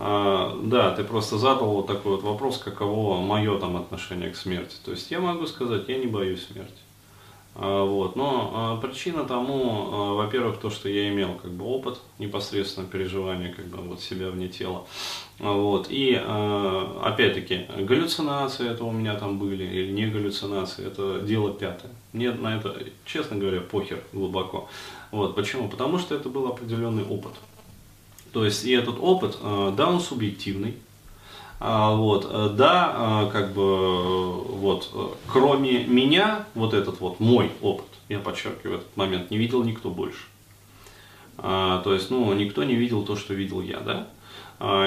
А, да, ты просто задал вот такой вот вопрос, каково мое там отношение к смерти. То есть я могу сказать, я не боюсь смерти. А, вот. Но а, причина тому, во-первых, то, что я имел как бы опыт непосредственно переживания как бы вот себя вне тела. Вот. И опять-таки галлюцинации это у меня там были или не галлюцинации, это дело пятое. Мне на это, честно говоря, похер глубоко. Вот. Почему? Потому что это был определенный опыт. То есть и этот опыт, да, он субъективный, а, вот, э, да, а, как бы, вот, э, кроме меня, вот этот вот мой опыт, я подчеркиваю, этот момент не видел никто больше. А, то есть, ну, никто не видел то, что видел я, да,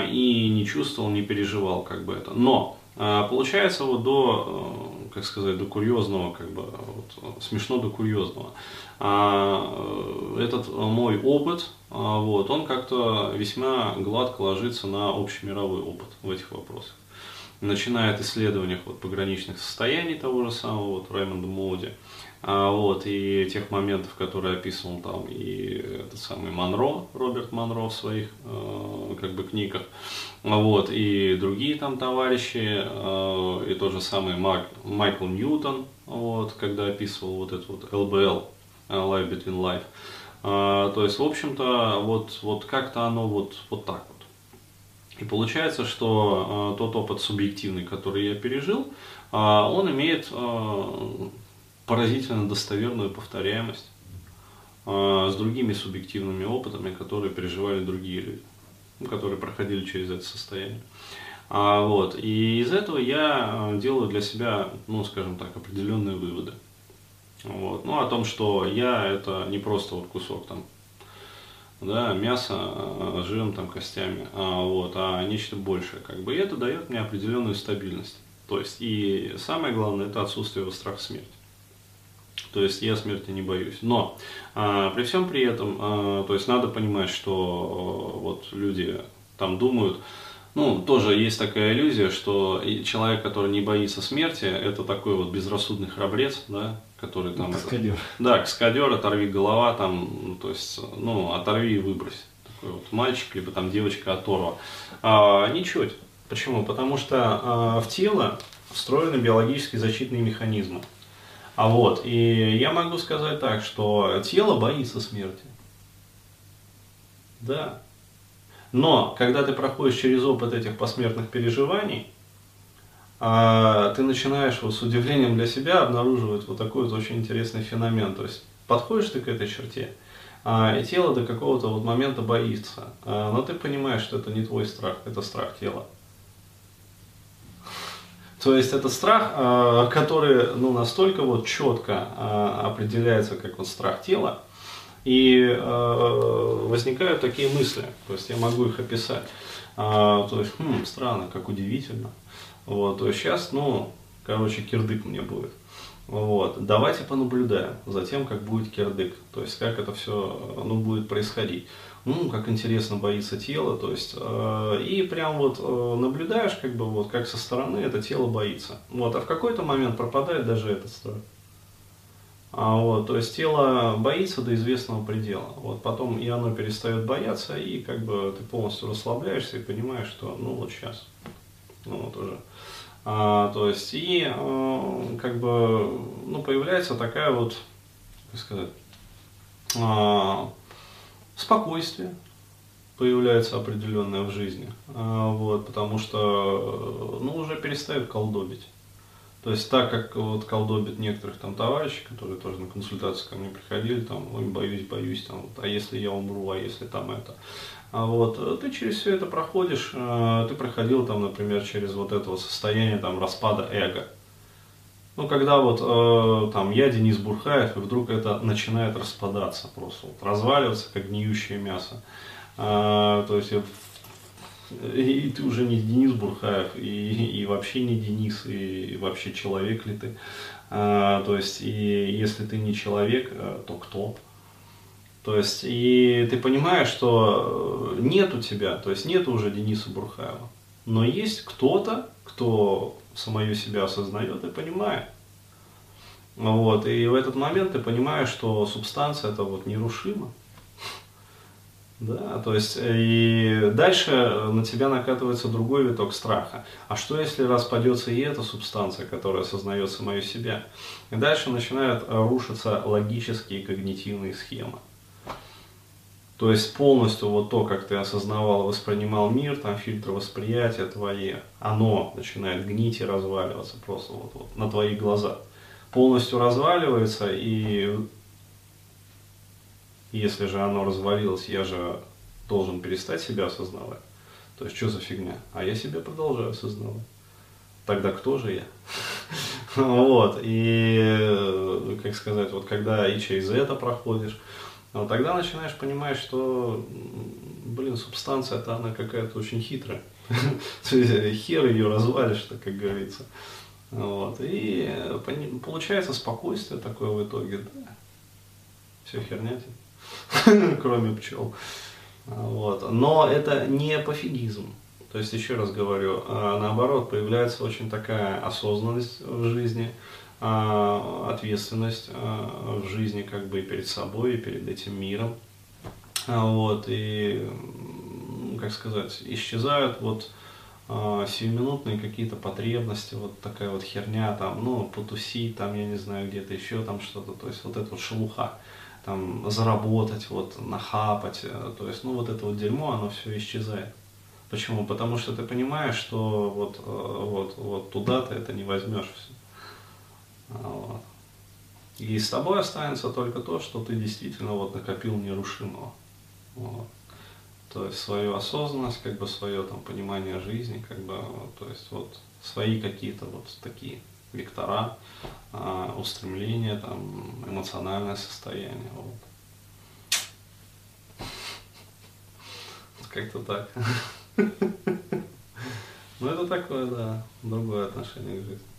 и не чувствовал, не переживал, как бы это. Но, получается, вот до, э, как сказать, до курьезного, как бы, вот, смешно до курьезного. Этот мой опыт, а, вот, он как-то весьма гладко ложится на общемировой опыт в этих вопросах. Начиная от исследований вот, пограничных состояний того же самого вот, Раймонда Моуди, а, вот, и тех моментов, которые описывал там и этот самый Монро, Роберт Монро в своих э, как бы книгах, вот, и другие там товарищи, э, и тот же самый Мак, Майкл Ньютон, вот, когда описывал вот этот вот ЛБЛ, Life Between Life, а, то есть, в общем-то, вот, вот как-то оно вот, вот так вот. И получается, что э, тот опыт субъективный, который я пережил, э, он имеет э, поразительно достоверную повторяемость э, с другими субъективными опытами, которые переживали другие люди, ну, которые проходили через это состояние. А, вот. И из этого я делаю для себя, ну, скажем так, определенные выводы. Вот. Ну, о том, что я это не просто вот кусок там, да, мясо, а, жиром, там, костями, а, вот, а нечто большее, как бы, и это дает мне определенную стабильность. То есть, и самое главное, это отсутствие страха смерти. То есть я смерти не боюсь. Но а, при всем при этом, а, то есть надо понимать, что а, вот люди там думают, ну, тоже есть такая иллюзия, что человек, который не боится смерти, это такой вот безрассудный храбрец, да, который там... Каскадер. Да, каскадер, оторви голова, там, ну, то есть, ну, оторви и выбрось. Такой вот мальчик, либо там девочка оторва. А, ничуть. Почему? Потому что а, в тело встроены биологические защитные механизмы. А вот, и я могу сказать так, что тело боится смерти. Да, но когда ты проходишь через опыт этих посмертных переживаний, а, ты начинаешь вот с удивлением для себя обнаруживать вот такой вот очень интересный феномен. То есть подходишь ты к этой черте, а, и тело до какого-то вот момента боится. А, но ты понимаешь, что это не твой страх, это страх тела. То есть это страх, который ну, настолько вот четко определяется как вот страх тела, и э, возникают такие мысли, то есть я могу их описать. А, то есть, хм, странно, как удивительно. Вот, то есть сейчас, ну, короче, кирдык мне будет. Вот, давайте понаблюдаем за тем, как будет кирдык, то есть как это все ну, будет происходить. Ну, как интересно боится тело, то есть, э, и прям вот э, наблюдаешь, как бы вот, как со стороны это тело боится. Вот, а в какой-то момент пропадает даже этот страх. А, вот, то есть тело боится до известного предела. Вот, потом и оно перестает бояться, и как бы ты полностью расслабляешься и понимаешь, что ну вот сейчас. Ну вот уже. А, то есть и а, как бы ну, появляется такая вот, как сказать, а, спокойствие появляется определенное в жизни. А, вот, потому что ну, уже перестают колдобить. То есть так как вот колдобит некоторых там товарищей, которые тоже на консультацию ко мне приходили, там, ой, боюсь, боюсь, там, а если я умру, а если там это. А вот ты через все это проходишь, э, ты проходил там, например, через вот это вот состояние там распада эго. Ну, когда вот э, там я Денис Бурхаев, и вдруг это начинает распадаться просто, вот, разваливаться, как гниющее мясо. А, то есть и ты уже не Денис Бурхаев, и, и вообще не Денис, и, вообще человек ли ты. А, то есть, и если ты не человек, э, то кто? То есть, и ты понимаешь, что нет у тебя, то есть нет уже Дениса Бурхаева, но есть кто-то, кто самое себя осознает и понимает. Вот, и в этот момент ты понимаешь, что субстанция это вот нерушима. Да, то есть э, и дальше на тебя накатывается другой виток страха. А что если распадется и эта субстанция, которая осознает самое себя? И дальше начинают рушиться логические и когнитивные схемы. То есть полностью вот то, как ты осознавал, воспринимал мир, там фильтры восприятия твои, оно начинает гнить и разваливаться просто вот, вот на твоих глазах. Полностью разваливается, и если же оно развалилось, я же должен перестать себя осознавать. То есть, что за фигня? А я себя продолжаю осознавать. Тогда кто же я? Вот, и, как сказать, вот когда и через это проходишь, но тогда начинаешь понимать, что, блин, субстанция-то она какая-то очень хитрая. Хер ее развалишь, так как говорится. Вот. И получается спокойствие такое в итоге. Да. Все херня кроме пчел. Вот. Но это не пофигизм. То есть, еще раз говорю, а наоборот, появляется очень такая осознанность в жизни, а, ответственность а, в жизни как бы и перед собой, и перед этим миром. Вот, и, как сказать, исчезают вот сиюминутные какие-то потребности, вот такая вот херня, там, ну, потусить, там, я не знаю, где-то еще там что-то, то есть вот это вот шелуха, там, заработать, вот, нахапать, э, то есть, ну, вот это вот дерьмо, оно все исчезает. Почему? Потому что ты понимаешь, что вот, э, вот, вот туда ты это не возьмешь все. Вот. И с тобой останется только то, что ты действительно вот накопил нерушимого. Вот. То есть свою осознанность, как бы свое там понимание жизни, как бы, то есть вот свои какие-то вот такие вектора, а, устремления, там, эмоциональное состояние. Вот. Как-то так. Ну это такое, да, другое отношение к жизни.